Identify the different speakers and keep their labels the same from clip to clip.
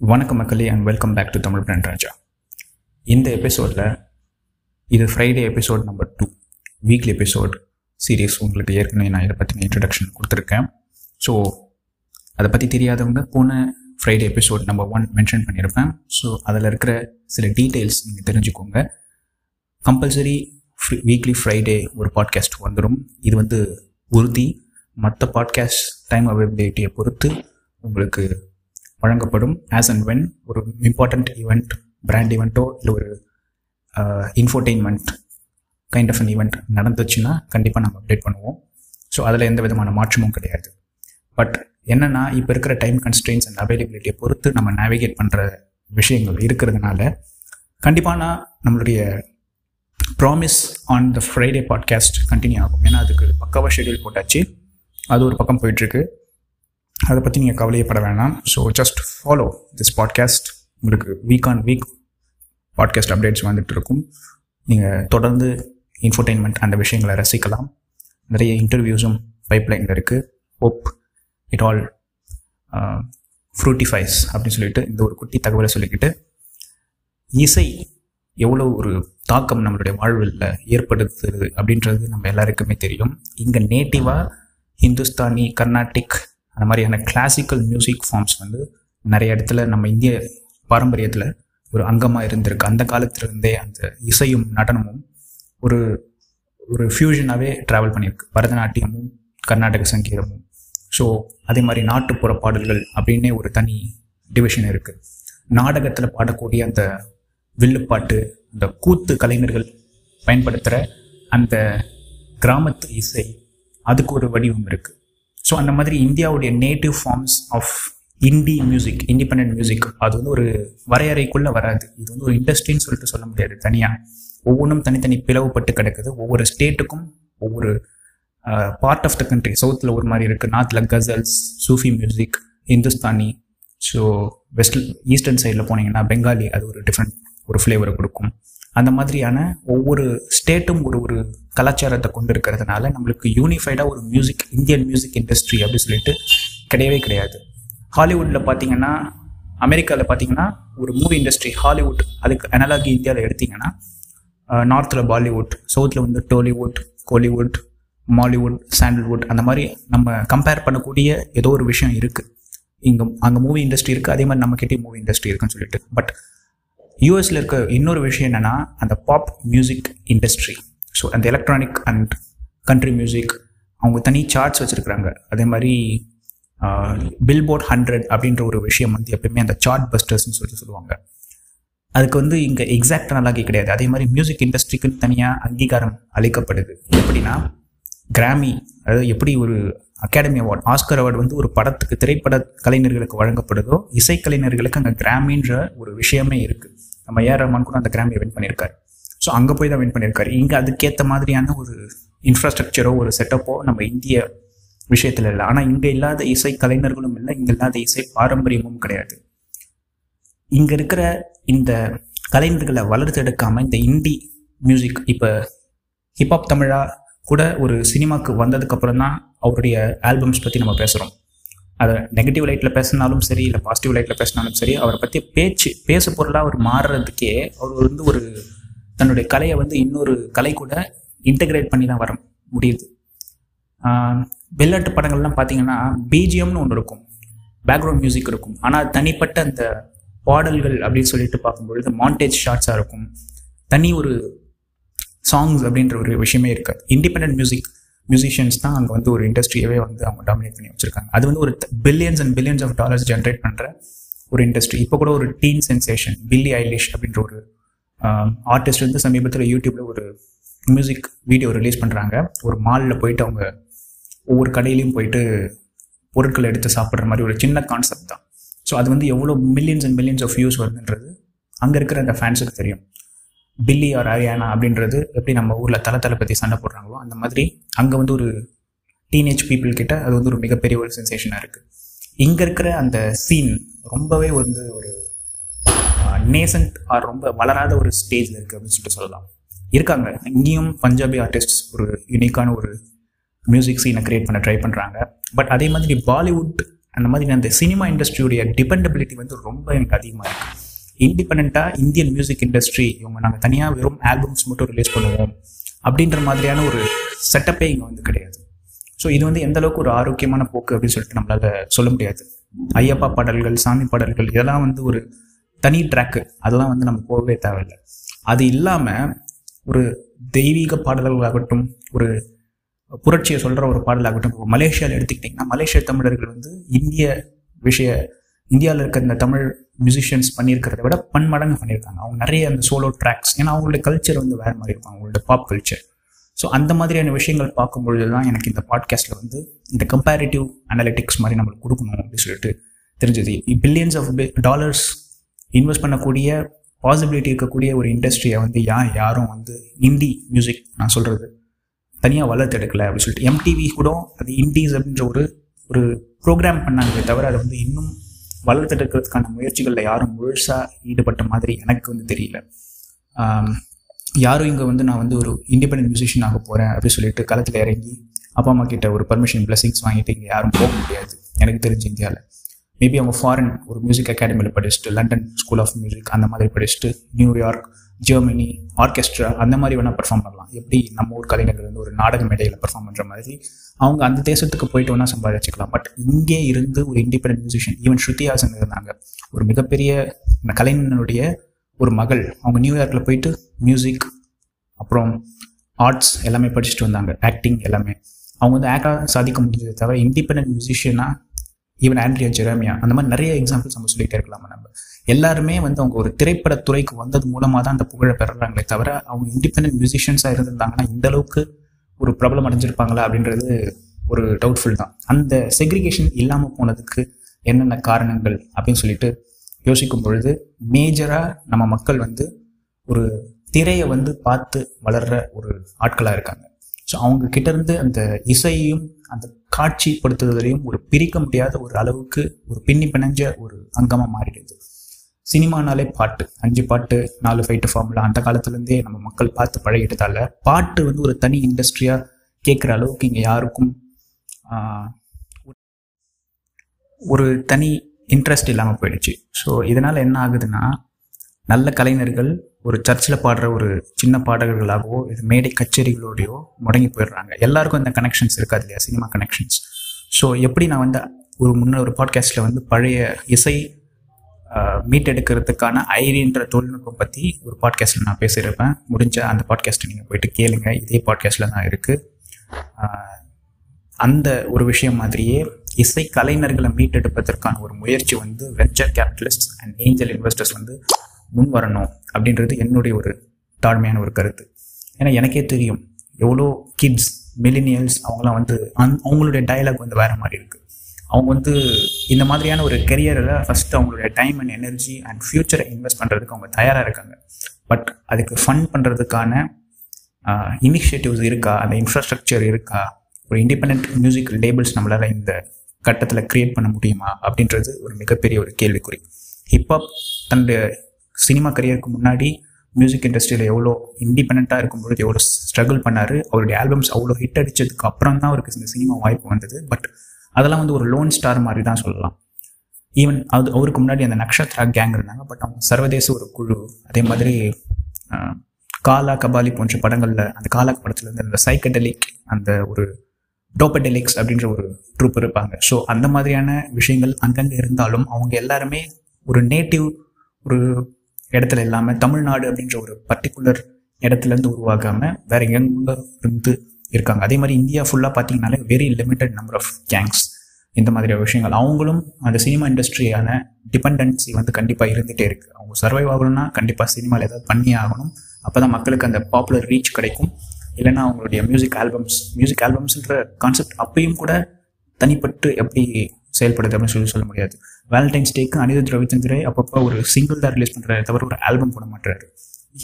Speaker 1: வணக்கம் மக்களே and welcome back to Tamil brand Raja. இந்த எபிசோடில் இது Friday episode number two weekly episode series உங்களுக்கு ஏற்கனவே நான் இதை பற்றின இன்ட்ரடக்ஷன் கொடுத்துருக்கேன். ஸோ அதை பற்றி தெரியாதவங்க போன Friday episode number one mention பண்ணியிருப்பேன். ஸோ அதில் இருக்கிற சில டீட்டெயில்ஸ் நீங்கள் தெரிஞ்சுக்கோங்க. கம்பல்சரி ஃப்ரீ வீக்லி ஃப்ரைடே ஒரு பாட்காஸ்ட் வந்துடும் இது வந்து உறுதி. மற்ற பாட்காஸ்ட் டைம் அவைலபிலிட்டியை பொறுத்து உங்களுக்கு வழங்கப்படும் ஆஸ் அண்ட் வென் ஒரு இம்பார்ட்டண்ட் ஈவெண்ட் பிராண்ட் ஈவெண்ட்டோ இல்லை ஒரு infotainment kind of an event நடந்துச்சுன்னா கண்டிப்பாக நம்ம அப்டேட் பண்ணுவோம். ஸோ அதில் எந்த விதமான மாற்றமும் கிடையாது. பட் என்னென்னா இப்போ இருக்கிற டைம் கன்ஸ்ட்ரெயின்ஸ் அண்ட் அவைலபிலிட்டியை பொறுத்து நம்ம நேவிகேட் பண்ணுற விஷயங்கள் இருக்கிறதுனால கண்டிப்பாக நான் நம்மளுடைய promise on the Friday podcast continue ஆகும். ஏன்னா அதுக்கு பக்காவாக ஷெடியூல் போட்டாச்சு. அது ஒரு பக்கம் போயிட்டுருக்கு அதை பற்றி நீங்கள் கவலையப்பட வேணாம். So just follow this podcast உங்களுக்கு week on week podcast updates வந்துட்டு இருக்கும். நீங்கள் தொடர்ந்து இன்ஃபர்டெயின்மெண்ட் அந்த விஷயங்களை ரசிக்கலாம். நிறைய இன்டர்வியூஸும் பைப்லைனில் இருக்குது ஹோப் இட் ஆல் ஃப்ரூட்டிஃபைஸ் அப்படின்னு சொல்லிட்டு இந்த ஒரு குட்டி தகவலை சொல்லிக்கிட்டு இசை எவ்வளோ ஒரு தாக்கம் நம்மளுடைய வாழ்வில் ஏற்படுத்துது அப்படின்றது நம்ம எல்லாருக்குமே தெரியும். இங்கே நேட்டிவாக ஹிந்துஸ்தானி கர்நாடிக் அந்த மாதிரியான கிளாசிக்கல் மியூசிக் ஃபார்ம்ஸ் வந்து நிறைய இடத்துல நம்ம இந்திய பாரம்பரியத்தில் ஒரு அங்கமாக இருந்திருக்கு. அந்த காலத்திலிருந்தே அந்த இசையும் நடனமும் ஒரு ஒரு ஃபியூஷனாகவே ட்ராவல் பண்ணியிருக்கு. பரதநாட்டியமும் கர்நாடக சங்கீதமும். ஸோ அதே மாதிரி நாட்டுப்புற பாடல்கள் அப்படின்னே ஒரு தனி டிவிஷன் இருக்குது நாடகத்தில் பாடக்கூடிய அந்த வில்லுப்பாட்டு அந்த கூத்து கலைஞர்கள் பயன்படுத்துகிற அந்த கிராமத்து இசை அதுக்கு ஒரு வடிவம் இருக்குது ஸோ அந்த மாதிரி இந்தியாவுடைய native forms of indie music independent music அது வந்து ஒரு வரையறைக்குள்ளே வராது. இது வந்து ஒரு இண்டஸ்ட்ரின்னு சொல்லிட்டு சொல்ல முடியாது தனியாக ஒவ்வொன்றும் தனித்தனி பிளவுபட்டு கிடக்குது. ஒவ்வொரு ஸ்டேட்டுக்கும் ஒவ்வொரு பார்ட் ஆஃப் த கண்ட்ரி சவுத்தில் ஒரு மாதிரி இருக்குது நார்த்தில் ghazals Sufi music Hindustani so west eastern சைடில் போனீங்கன்னா பெங்காலி அது ஒரு டிஃப்ரெண்ட் ஒரு ஃப்ளேவரை கொடுக்கும். அந்த மாதிரியான ஒவ்வொரு ஸ்டேட்டும் ஒரு ஒரு கலாச்சாரத்தை கொண்டு இருக்கிறதுனால நம்மளுக்கு யூனிஃபைடாக ஒரு மியூசிக் இந்தியன் மியூசிக் இண்டஸ்ட்ரி அப்படின்னு சொல்லிட்டு கிடையவே கிடையாது. ஹாலிவுட்டில் பார்த்தீங்கன்னா அமெரிக்காவில் பார்த்தீங்கன்னா ஒரு மூவி இண்டஸ்ட்ரி ஹாலிவுட் அதுக்கு அனலாகி இந்தியாவில் எடுத்திங்கன்னா நார்த்தில் பாலிவுட் சவுத்தில் வந்து டோலிவுட் கோலிவுட் மாலிவுட் சாண்டில்வுட் அந்த மாதிரி நம்ம கம்பேர் பண்ணக்கூடிய ஏதோ ஒரு விஷயம் இருக்குது இங்கே அங்கே மூவி இண்டஸ்ட்ரி இருக்குது அதே மாதிரி நம்மக்கிட்டே மூவி இண்டஸ்ட்ரி இருக்குன்னு சொல்லிட்டு. பட் யூஎஸில் இருக்க இன்னொரு விஷயம் என்னென்னா அந்த பாப் மியூசிக் இண்டஸ்ட்ரி ஸோ அந்த எலக்ட்ரானிக் அண்ட் கண்ட்ரி மியூசிக் அவங்க தனி சார்ட்ஸ் வச்சுருக்குறாங்க. அதே மாதிரி பில்போர்ட் ஹண்ட்ரட் அப்படின்ற ஒரு விஷயம் வந்து எப்பயுமே அந்த சார்ட் பஸ்டர்ஸ்னு சொல்லி சொல்லுவாங்க. அதுக்கு வந்து இங்கே எக்ஸாக்ட் நல்லாக்கி கிடையாது. அதே மாதிரி மியூசிக் இண்டஸ்ட்ரிக்குன்னு தனியாக அங்கீகாரம் அளிக்கப்படுது. எப்படின்னா கிராமி அதாவது எப்படி ஒரு அகாடமி அவார்ட் ஆஸ்கர் அவார்டு வந்து ஒரு படத்துக்கு திரைப்பட கலைஞர்களுக்கு வழங்கப்படுதோ இசைக்கலைஞர்களுக்கு அங்கே கிராமின்ற ஒரு விஷயமே இருக்குது நம்ம ஏஆர் ரஹ்மான் கூட அந்த கிராமியை வின் பண்ணியிருக்காரு. ஸோ அங்கே போய் தான் வின் பண்ணியிருக்காரு. இங்கே அதுக்கேற்ற மாதிரியான ஒரு இன்ஃப்ராஸ்ட்ரக்சரோ ஒரு செட்டப்போ நம்ம இந்திய விஷயத்தில் இல்லை. ஆனால் இங்கே இல்லாத இசை கலைஞர்களும் இல்லை. இங்கே இல்லாத இசை பாரம்பரியமும் கிடையாது. இங்கே இருக்கிற இந்த கலைஞர்களை வளர்த்து எடுக்காமல் இந்த இந்தி மியூசிக் இப்போ ஹிப்ஹாப் தமிழா கூட ஒரு சினிமாவுக்கு வந்ததுக்கப்புறம் தான் அவருடைய ஆல்பம்ஸ் பற்றி நம்ம பேசுகிறோம் அதை நெகட்டிவ் லைட்டில் பேசினாலும் சரி இல்லை பாசிட்டிவ் லைட்டில் பேசினாலும் சரி அவரை பற்றி பேச்சு பேசு பொருளாக அவர் மாறுறதுக்கே அவர் வந்து ஒரு தன்னுடைய கலையை வந்து இன்னொரு கலை கூட இன்டகிரேட் பண்ணி தான் வர முடியுது. வெள்ளாட்டு படங்கள்லாம் பார்த்தீங்கன்னா பிஜிஎம்னு ஒன்று இருக்கும். பேக்ரவுண்ட் மியூசிக் இருக்கும். ஆனால் தனிப்பட்ட அந்த பாடல்கள் அப்படின்னு சொல்லிட்டு பார்க்கும்பொழுது மாண்டேஜ் ஷார்ட்ஸாக இருக்கும். தனி ஒரு சாங்ஸ் அப்படின்ற ஒரு விஷயமே இருக்காது. இண்டிபெண்ட் மியூசிக் மியூசிஷியன்ஸ் தான் அங்கே வந்து ஒரு இண்டஸ்ட்ரியவே வந்து அவங்க டாமினேட் பண்ணி வச்சுருக்காங்க. அது வந்து ஒரு billions and billions of dollars generate பண்ணுற ஒரு இண்டஸ்ட்ரி இப்போ கூட ஒரு டீன் சென்சேஷன் பில்லி ஐலிஷ் அப்படின்ற ஒரு ஆர்டிஸ்ட் வந்து சமீபத்தில் யூடியூப்பில் ஒரு மியூசிக் வீடியோ ரிலீஸ் பண்ணுறாங்க ஒரு மாலில் போயிட்டு அவங்க ஒவ்வொரு கடையிலையும் போயிட்டு பொருட்களை எடுத்து சாப்பிட்ற மாதிரி ஒரு சின்ன கான்செப்ட் தான். ஸோ அது வந்து எவ்வளோ millions and millions of views வருதுன்றது அங்கே இருக்கிற அந்த ஃபேன்ஸுக்கு தெரியும். பில்லி ஆர் ஹரியானா அப்படின்றது எப்படி நம்ம ஊரில் தலை தலை பற்றி சண்டை போடுறாங்களோ அந்த மாதிரி அங்கே வந்து ஒரு டீனேஜ் பீப்புள் கிட்ட அது வந்து ஒரு மிகப்பெரிய ஒரு சென்சேஷனாக இருக்குது இங்கே இருக்கிற அந்த சீன் ரொம்பவே வந்து ஒரு நேசன்ட் ஆர் ரொம்ப வளராத ஒரு ஸ்டேஜில் இருக்குது அப்படின்னு சொல்லிட்டு சொல்லலாம். இருக்காங்க. இங்கேயும் பஞ்சாபி ஆர்டிஸ்ட்ஸ் ஒரு யூனிக்கான ஒரு மியூசிக் சீனை கிரியேட் பண்ண ட்ரை பண்ணுறாங்க பட் அதே மாதிரி பாலிவுட் அந்த மாதிரி அந்த சினிமா இண்டஸ்ட்ரியுடைய டிபெண்டபிலிட்டி வந்து ரொம்ப எனக்கு அதிகமாக இருக்குது இண்டிபெண்ட்டாக இந்தியன் மியூசிக் இண்டஸ்ட்ரி இவங்க நாங்கள் தனியாக வெறும் ஆல்பம்ஸ் மட்டும் ரிலீஸ் பண்ணுவோம். அப்படின்ற மாதிரியான ஒரு செட்டப்பே இங்கே வந்து கிடையாது. ஸோ இது வந்து எந்த அளவுக்கு ஒரு ஆரோக்கியமான போக்கு அப்படின்னு சொல்லிட்டு நம்மளால் சொல்ல முடியாது. ஐயப்பா பாடல்கள் சாமி பாடல்கள் இதெல்லாம் வந்து ஒரு தனி ட்ராக்கு அதெல்லாம் வந்து நம்ம போகவே தேவையில்லை. அது இல்லாமல் ஒரு தெய்வீக பாடல்களாகட்டும் ஒரு புரட்சியை சொல்கிற ஒரு பாடலாகட்டும் இப்போ மலேசியாவில் எடுத்துக்கிட்டிங்கன்னா மலேசிய தமிழர்கள் வந்து இந்திய விஷய இந்தியாவில் இருக்க இந்த தமிழ் மியூசிஷியன்ஸ் பண்ணியிருக்கிறத விட பன்மடங்கு பண்ணியிருக்காங்க. அவங்க நிறைய அந்த சோலோ ட்ராக்ஸ் ஏன்னா அவங்களுடைய கல்ச்சர் வந்து வேறு மாதிரி இருக்கும். அவங்களோட பாப் கல்ச்சர் ஸோ அந்த மாதிரியான விஷயங்கள் பார்க்கும்பொழுது தான் எனக்கு இந்த பாட்காஸ்ட்டில் வந்து இந்த கம்பேரிட்டிவ் அனாலிட்டிக்ஸ் மாதிரி நம்மளுக்கு கொடுக்கணும் அப்படின்னு சொல்லிட்டு தெரிஞ்சது. பில்லியன்ஸ் ஆஃப் டாலர்ஸ் இன்வெஸ்ட் பண்ணக்கூடிய பாசிபிலிட்டி இருக்கக்கூடிய ஒரு இண்டஸ்ட்ரியை வந்து யார் யாரும் வந்து இந்தி மியூசிக் நான் சொல்கிறது தனியாக வளர்த்தெடுக்கலை அப்படின்னு சொல்லிட்டு எம்டிவி கூட அது இண்டீஸ் அப்படின்ற ஒரு ஒரு ப்ரோக்ராம் பண்ணாங்களே தவிர அதை வந்து இன்னும் வளர்த்தெடுக்கிறதுக்கான முயற்சிகளில் யாரும் முழுசாக ஈடுபட்ட மாதிரி எனக்கு வந்து தெரியல. யாரும் இங்கே வந்து நான் வந்து ஒரு இண்டிபெண்ட் மியூசிஷியன் ஆக போகிறேன் அப்படின்னு சொல்லிட்டு களத்தில் இறங்கி அப்பா அம்மா கிட்ட ஒரு பர்மிஷன் பிளஸிங்ஸ் வாங்கிட்டு இங்கே யாரும் போக முடியாது. எனக்கு தெரிஞ்சு இந்தியாவில் மேபி அவங்க ஃபாரின் ஒரு மியூசிக் அகாடமியில் படிச்சுட்டு லண்டன் ஸ்கூல் ஆஃப் மியூசிக் அந்த மாதிரி படிச்சுட்டு நியூயார்க் ஜெர்மனி ஆர்கெஸ்ட்ரா அந்த மாதிரி வேணால் பெர்ஃபார்ம் பண்ணலாம். எப்படி நம்ம ஊர் கலைஞர்கள் வந்து ஒரு நாடக மேடையில் பெர்ஃபார்ம் பண்ணுற மாதிரி அவங்க அந்த தேசத்துக்கு போயிட்டு வேணால் சம்பாதிச்சுக்கலாம். பட் இங்கே இருந்து ஒரு இண்டிபெண்ட் மியூசிஷியன் ஈவன் ஸ்ருதிஹாசன் இருந்தாங்க. ஒரு மிகப்பெரிய கலைஞனுடைய ஒரு மகள் அவங்க நியூயார்க்கில் போயிட்டு மியூசிக் அப்புறம் ஆர்ட்ஸ் எல்லாமே படிச்சுட்டு வந்தாங்க. ஆக்டிங் எல்லாமே. அவங்க வந்து ஆக்டாக சாதிக்க முடிஞ்சதை தவிர இண்டிபெண்ட் மியூசிஷியனாக ஈவன் ஆண்ட்ரியா ஜெரமியா அந்த மாதிரி நிறைய எக்ஸாம்பிள்ஸ் நம்ம சொல்லிகிட்டே இருக்கலாம் நம்ம? எல்லாருமே வந்து அவங்க ஒரு திரைப்படத்துறைக்கு வந்தது மூலமாக தான் அந்த புகழை பெறுறாங்களே தவிர அவங்க இண்டிபெண்ட் மியூசிஷியன்ஸாக இருந்திருந்தாங்கன்னா இந்த அளவுக்கு ஒரு ப்ராப்ளம் அடைஞ்சிருப்பாங்களா அப்படின்றது ஒரு டவுட்ஃபுல் தான். அந்த செக்ரிகேஷன் இல்லாமல் போனதுக்கு என்னென்ன காரணங்கள் அப்படின்னு சொல்லிட்டு யோசிக்கும் பொழுது மேஜராக நம்ம மக்கள் வந்து ஒரு திரையை வந்து பார்த்து வளர்கிற ஒரு ஆட்களாக இருக்காங்க. ஸோ அவங்க கிட்டேருந்து அந்த இசையையும் அந்த காட்சிப்படுத்துவதையும் ஒரு பிரிக்க முடியாத ஒரு அளவுக்கு ஒரு பின்னி பிணைஞ்ச ஒரு அங்கமாக மாறிடுது. சினிமானாலே பாட்டு. அஞ்சு பாட்டு நாலு ஃபைட்டு ஃபார்முலா அந்த காலத்துலேருந்தே நம்ம மக்கள் பார்த்து பழகிட்டதால பாட்டு வந்து ஒரு தனி இண்டஸ்ட்ரியாக கேட்குற அளவுக்கு இங்கே யாருக்கும் ஒரு தனி இன்ட்ரெஸ்ட் இல்லாமல் போயிடுச்சு. ஸோ இதனால் என்ன ஆகுதுன்னா நல்ல கலைஞர்கள் ஒரு சர்ச்சில் பாடுற ஒரு சின்ன பாடகர்களாகவோ இது மேடை கச்சேரிகளோடையோ முடங்கி போயிடுறாங்க. எல்லாருக்கும் இந்த கனெக்ஷன்ஸ் இருக்காது இல்லையா? சினிமா கனெக்ஷன்ஸ் ஸோ எப்படி நான் வந்து ஒரு முன்ன ஒரு பாட்காஸ்ட்டில் வந்து பழைய இசை மீட்டெடுக்கிறதுக்கான ஐடின்ற தொழில்நுட்பம் பற்றி ஒரு பாட்காஸ்ட்டில் நான் பேசியிருப்பேன். முடிஞ்ச அந்த பாட்காஸ்ட்டை நீங்கள் போயிட்டு கேளுங்க. இதே பாட்காஸ்ட்டில் தான் இருக்குது அந்த ஒரு விஷயம் மாதிரியே இசை கலைஞர்களை மீட்டெடுப்பதற்கான ஒரு முயற்சி வந்து venture capitalist and angel investors வந்து முன் வரணும் அப்படின்றது என்னுடைய ஒரு தாழ்மையான ஒரு கருத்து. ஏன்னா எனக்கே தெரியும் எவ்வளோ கிட்ஸ் மில்லினியல்ஸ் அவங்களாம் வந்து அந் அவங்களுடைய டயலாக் வந்து வேறு மாதிரி இருக்குது அவங்க வந்து இந்த மாதிரியான ஒரு கெரியரில் ஃபஸ்ட்டு அவங்களுடைய டைம் அண்ட் எனர்ஜி அண்ட் ஃப்யூச்சரை இன்வெஸ்ட் பண்ணுறதுக்கு அவங்க தயாராக இருக்காங்க. பட் அதுக்கு ஃபண்ட் பண்ணுறதுக்கான இனிஷியேட்டிவ்ஸ் இருக்கா? அந்த இன்ஃப்ராஸ்ட்ரக்சர் இருக்கா? ஒரு இண்டிபெண்ட் மியூசிக் லேபிள்ஸ் நம்மளால் இந்த கட்டத்தில் க்ரியேட் பண்ண முடியுமா? அப்படின்றது ஒரு மிகப்பெரிய ஒரு கேள்விக்குறி. ஹிப்ஹாப் தன்னுடைய சினிமா கரியருக்கு முன்னாடி மியூசிக் இண்டஸ்ட்ரியில் எவ்வளோ இண்டிபெண்ட்டாக இருக்கும்பொழுது எவ்வளோ ஸ்ட்ரகிள் பண்ணார் அவருடைய ஆல்பம்ஸ் அவ்வளோ ஹிட் அடித்ததுக்கு அப்புறம் தான் அவருக்கு இந்த சினிமா வாய்ப்பு வந்தது. பட் அதெல்லாம் வந்து ஒரு லோன் ஸ்டார் மாதிரி தான் சொல்லலாம். ஈவன் அது அவருக்கு முன்னாடி அந்த நக்ஷத்ரா கேங் இருந்தாங்க பட் அவங்க சர்வதேச ஒரு குழு அதே மாதிரி காலா கபாலி போன்ற படங்களில் அந்த காலா படத்தில் இருந்து அந்த சைக்கடெலிக் அந்த ஒரு டோபடெலிக்ஸ் அப்படின்ற ஒரு ட்ரூப் இருப்பாங்க. ஸோ அந்த மாதிரியான விஷயங்கள் அங்கங்கே இருந்தாலும் அவங்க எல்லாருமே ஒரு நேட்டிவ் ஒரு இடத்துல இல்லாமல் தமிழ்நாடு அப்படின்ற ஒரு பர்டிகுலர் இடத்துலேருந்து உருவாகாமல் வேறு எங்கே இருந்து இருக்காங்க. அதே மாதிரி இந்தியா ஃபுல்லாக பார்த்தீங்கனாலே very limited number of gangs இந்த மாதிரியான விஷயங்கள். அவங்களும் அந்த சினிமா இண்டஸ்ட்ரியான டிபெண்டன்சி வந்து கண்டிப்பாக இருந்துகிட்டே இருக்குது அவங்க சர்வைவ் ஆகணும்னா கண்டிப்பாக சினிமாவில் ஏதாவது பண்ணி ஆகணும். அப்போ தான் மக்களுக்கு அந்த பாப்புலர் ரீச் கிடைக்கும். இல்லைன்னா அவங்களுடைய மியூசிக் ஆல்பம்ஸ் மியூசிக் ஆல்பம்ஸ்ன்ற கான்செப்ட் அப்பயும் கூட தனிப்பட்டு எப்படி செயல்படுது அப்படின்னு சொல்லி சொல்ல முடியாது. வேலண்டைன்ஸ் டேக்கு அனிருத் ரவிச்சந்திரே அப்பப்போ ஒரு சிங்கிள் தான் ரிலீஸ் பண்ணுறாரு தவிர ஒரு ஆல்பம் போட மாட்டாரு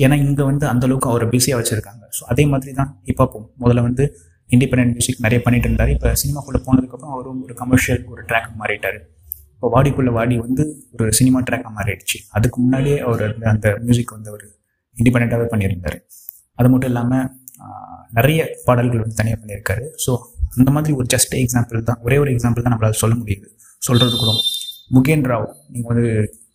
Speaker 1: ஏன்னா இங்கே வந்து அந்தளவுக்கு அவரை பிஸியாக வச்சுருக்காங்க. ஸோ அதே மாதிரி தான் ஹிப்ஹாப்பும் முதல்ல வந்து இண்டிபெண்ட் மியூசிக் நிறைய பண்ணிட்டு இருந்தார். இப்போ சினிமாக்குள்ளே போனதுக்கப்புறம் அவரும் ஒரு கமர்ஷியல் ஒரு ட்ராக் மாறிட்டார். இப்போ வாடிக்குள்ளே வாடி வந்து ஒரு சினிமா ட்ராக்காக மாறிடுச்சு. அதுக்கு முன்னாடியே அவர் அந்த மியூசிக் வந்து அவர் இண்டிபெண்ட்டாகவே பண்ணியிருந்தார். அது மட்டும் இல்லாமல் நிறைய பாடல்கள் வந்து தனியாக பண்ணியிருக்காரு. ஸோ அந்த மாதிரி ஒரு ஜஸ்ட் எக்ஸாம்பிள் தான் ஒரே ஒரு எக்ஸாம்பிள் தான் நம்மளால் சொல்ல முடியுது. சொல்கிறது கூட முகேன் ராவ் நீங்கள் வந்து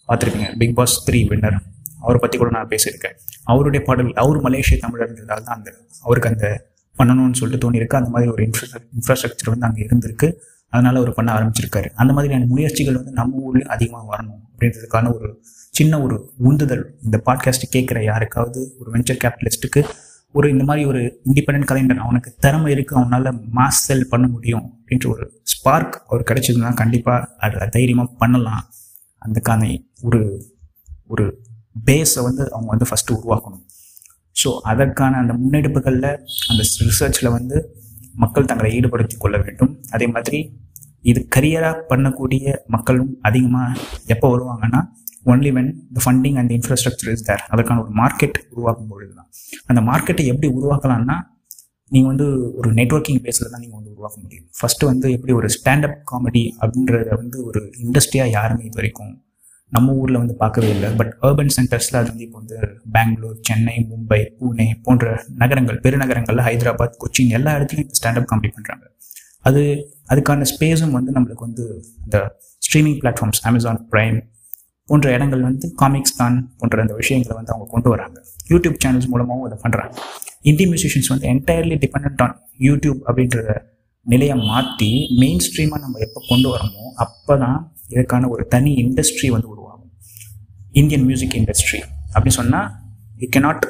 Speaker 1: பார்த்துருப்பீங்க பிக் பாஸ் த்ரீ வின்னர் அவரை பற்றி கூட நான் பேசியிருக்கேன். அவருடைய பாடல் அவர் மலேசிய தமிழர்ன்றதால தான் அந்த அவருக்கு அந்த பண்ணணும்னு சொல்லிட்டு தோணியிருக்கு. அந்த மாதிரி ஒரு இன்ஃப்ரா இன்ஃப்ராஸ்ட்ரக்சர் வந்து அங்கே இருந்திருக்கு. அதனால் அவர் பண்ண ஆரம்பிச்சிருக்காரு. அந்த மாதிரியான முயற்சிகள் வந்து நம்ம ஊர்லேயும் அதிகமாக வரணும் அப்படின்றதுக்கான ஒரு சின்ன ஒரு உந்துதல் இந்த பாட்காஸ்ட் கேட்குற யாருக்காவது ஒரு வெஞ்சர் கேபிட்டலிஸ்ட்டுக்கு ஒரு இந்த மாதிரி ஒரு இண்டிபெண்ட் கலைஞர் அவனுக்கு திறமை இருக்குது அவனால் மாஸ் செல் பண்ண முடியும் அப்படின்ற ஒரு ஸ்பார்க் அவர் கிடைச்சதுன்னா கண்டிப்பாக அதை தைரியமாக பண்ணலாம். அதுக்கான ஒரு ஒரு பேஸை வந்து அவங்க வந்து ஃபஸ்ட்டு உருவாக்கணும். ஸோ அதற்கான அந்த முன்னெடுப்புகளில் அந்த ரிசர்ச்சில் வந்து மக்கள் தங்களை ஈடுபடுத்தி கொள்ள வேண்டும். அதே மாதிரி இது கரியராக பண்ணக்கூடிய மக்களும் அதிகமாக எப்போ வருவாங்கன்னா only when the funding and infrastructure is there அதற்கான ஒரு மார்க்கெட் உருவாக்கும் பொழுது தான் அந்த மார்க்கெட்டை எப்படி உருவாக்கலாம்னா நீங்கள் வந்து ஒரு நெட்ஒர்க்கிங் பேஸில் தான் நீங்கள் வந்து உருவாக்க முடியும். ஃபஸ்ட்டு வந்து எப்படி ஒரு ஸ்டாண்டப் காமெடி அப்படின்றத வந்து ஒரு இண்டஸ்ட்ரியாக யாருமே இது வரைக்கும் நம்ம ஊரில் வந்து பார்க்கவே இல்லை. பட் அர்பன் சென்டர்ஸில் அது வந்து இப்போ வந்து பெங்களூர் சென்னை மும்பை பூனே போன்ற நகரங்கள் பெருநகரங்களில் ஹைதராபாத் கொச்சின் எல்லா இடத்துலையும் ஸ்டாண்டப் காமெடி பண்ணுறாங்க அது அதுக்கான ஸ்பேஸும் வந்து நம்மளுக்கு வந்து இந்த ஸ்ட்ரீமிங் பிளாட்ஃபார்ம்ஸ் அமேசான் ப்ரைம் போன்ற இடங்கள் வந்து காமிக்ஸ் தான் போன்ற அந்த விஷயங்களை வந்து அவங்க கொண்டு வராங்க. யூடியூப் சேனல்ஸ் மூலமாகவும் அதை பண்ணுறாங்க இந்தி மியூசிஷியன்ஸ் வந்து என்டையர்லி டிபெண்ட் ஆன் யூடியூப் அப்படின்ற நிலையை மாற்றி மெயின் ஸ்ட்ரீமாக நம்ம எப்போ கொண்டு வரோமோ அப்போ தான் இதற்கான ஒரு தனி இண்டஸ்ட்ரி வந்து உருவாகும். இந்தியன் மியூசிக் இண்டஸ்ட்ரி அப்படி சொன்னால் you cannot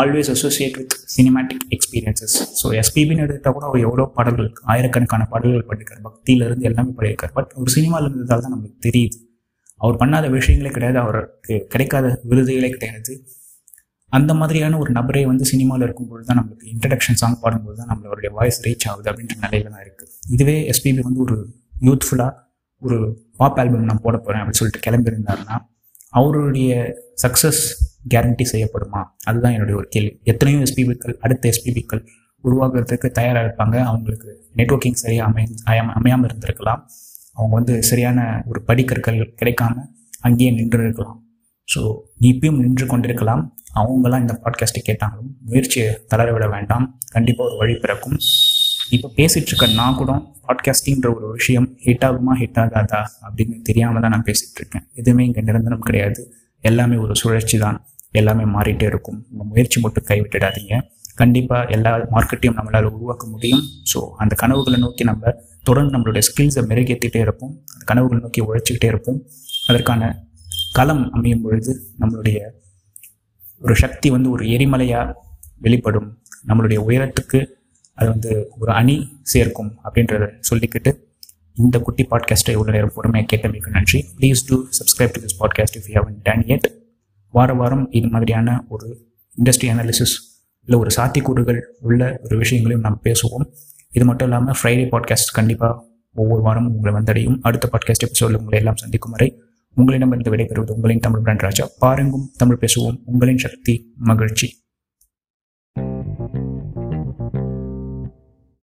Speaker 1: always associate with cinematic experiences so எஸ்பிபின்னு எடுத்துகிட்டா கூட அவர் எவ்வளோ பாடல்கள் ஆயிரக்கணக்கான பாடல்கள் பண்ணியிருக்காரு பக்தியிலேருந்து எல்லாமே பண்ணியிருக்காரு பட் ஒரு சினிமாவில் இருந்ததால் தான் நமக்கு தெரியுது. அவர் பண்ணாத விஷயங்களே கிடையாது. அவருக்கு கிடைக்காத விருதுகளே கிடையாது. அந்த மாதிரியான ஒரு நபரே வந்து சினிமாவில் இருக்கும்போது தான் நம்மளுக்கு இன்ட்ரடக்ஷன் சாங் பாடும்போது தான் நம்மளுடைய வாய்ஸ் ரீச் ஆகுது அப்படின்ற நிலையில தான் இருக்குது இதுவே எஸ்பிபி வந்து ஒரு யூத்ஃபுல்லாக ஒரு பாப் ஆல்பம் நான் போட போகிறேன் அப்படின்னு சொல்லிட்டு கிளம்பியிருந்தாருன்னா அவருடைய சக்ஸஸ் கேரண்டி செய்யப்படுமா? அதுதான் என்னுடைய ஒரு கேள்வி. எத்தனையோ எஸ்பிபிக்கள் அடுத்த எஸ்பிபிக்கள் உருவாக்குறதுக்கு தயாராக இருப்பாங்க. அவங்களுக்கு நெட்ஒர்க்கிங் சரியாக அமை அமையாமல் இருந்திருக்கலாம். அவங்க வந்து சரியான ஒரு படிக்கற்கள் கிடைக்காம அங்கேயே நின்று இருக்கலாம் ஸோ இப்பயும் நின்று கொண்டிருக்கலாம். அவங்களாம் இந்த பாட்காஸ்ட்டை கேட்டாங்களும் முயற்சியை தளர விட வேண்டாம். கண்டிப்பாக ஒரு வழி பிறக்கும். இப்போ பேசிகிட்டு இருக்க நான் கூட பாட்காஸ்டிங்கிற ஒரு விஷயம் ஹிட் ஆகுமா ஹிட் ஆகாதா அப்படின்னு தெரியாமல் தான் நான் பேசிகிட்டு இருக்கேன். எதுவுமே இங்கே நிரந்தரம் கிடையாது. எல்லாமே ஒரு சுழற்சி தான். எல்லாமே மாறிட்டே இருக்கும். உங்கள் முயற்சி மட்டும் கைவிட்டுடாதீங்க. கண்டிப்பாக எல்லா மார்க்கெட்டையும் நம்மளால் உருவாக்க முடியும். ஸோ அந்த கனவுகளை நோக்கி நம்ம தொடர்ந்து நம்மளுடைய ஸ்கில்ஸை மெருகேற்றிட்டே இருப்போம். அந்த கனவுகளை நோக்கி உழைச்சிக்கிட்டே இருப்போம். அதற்கான களம் அமையும் பொழுது நம்மளுடைய ஒரு சக்தி வந்து ஒரு எரிமலையாக வெளிப்படும். நம்மளுடைய உயரத்துக்கு அது வந்து ஒரு அணி சேர்க்கும் அப்படின்றத சொல்லிக்கிட்டு இந்த குட்டி பாட்காஸ்ட்டை இவ்வளோ நேரம் பொறுமையாக கேட்டமைக்கு நன்றி. Please do subscribe to this podcast if you haven't done it வார வாரம் இது மாதிரியான ஒரு இண்டஸ்ட்ரி அனாலிசிஸ் இல்லை ஒரு சாத்தியக்கூறுகள் உள்ள ஒரு விஷயங்களையும் நாம் பேசுவோம். இது மட்டும் இல்லாமல் ஃப்ரைடே பாட்காஸ்ட் கண்டிப்பாக ஒவ்வொரு வாரமும் உங்களை வந்தடையும். அடுத்த பாட்காஸ்ட் எபிசோடில் உங்களை எல்லாம் சந்திக்கும் வரை உங்களிடமிருந்து விடைபெறுவது உங்களின் தமிழ் பிராண்ட் ராஜா. பாருங்கும் தமிழ் பேசுவோம். உங்களின் சக்தி மகிழ்ச்சி.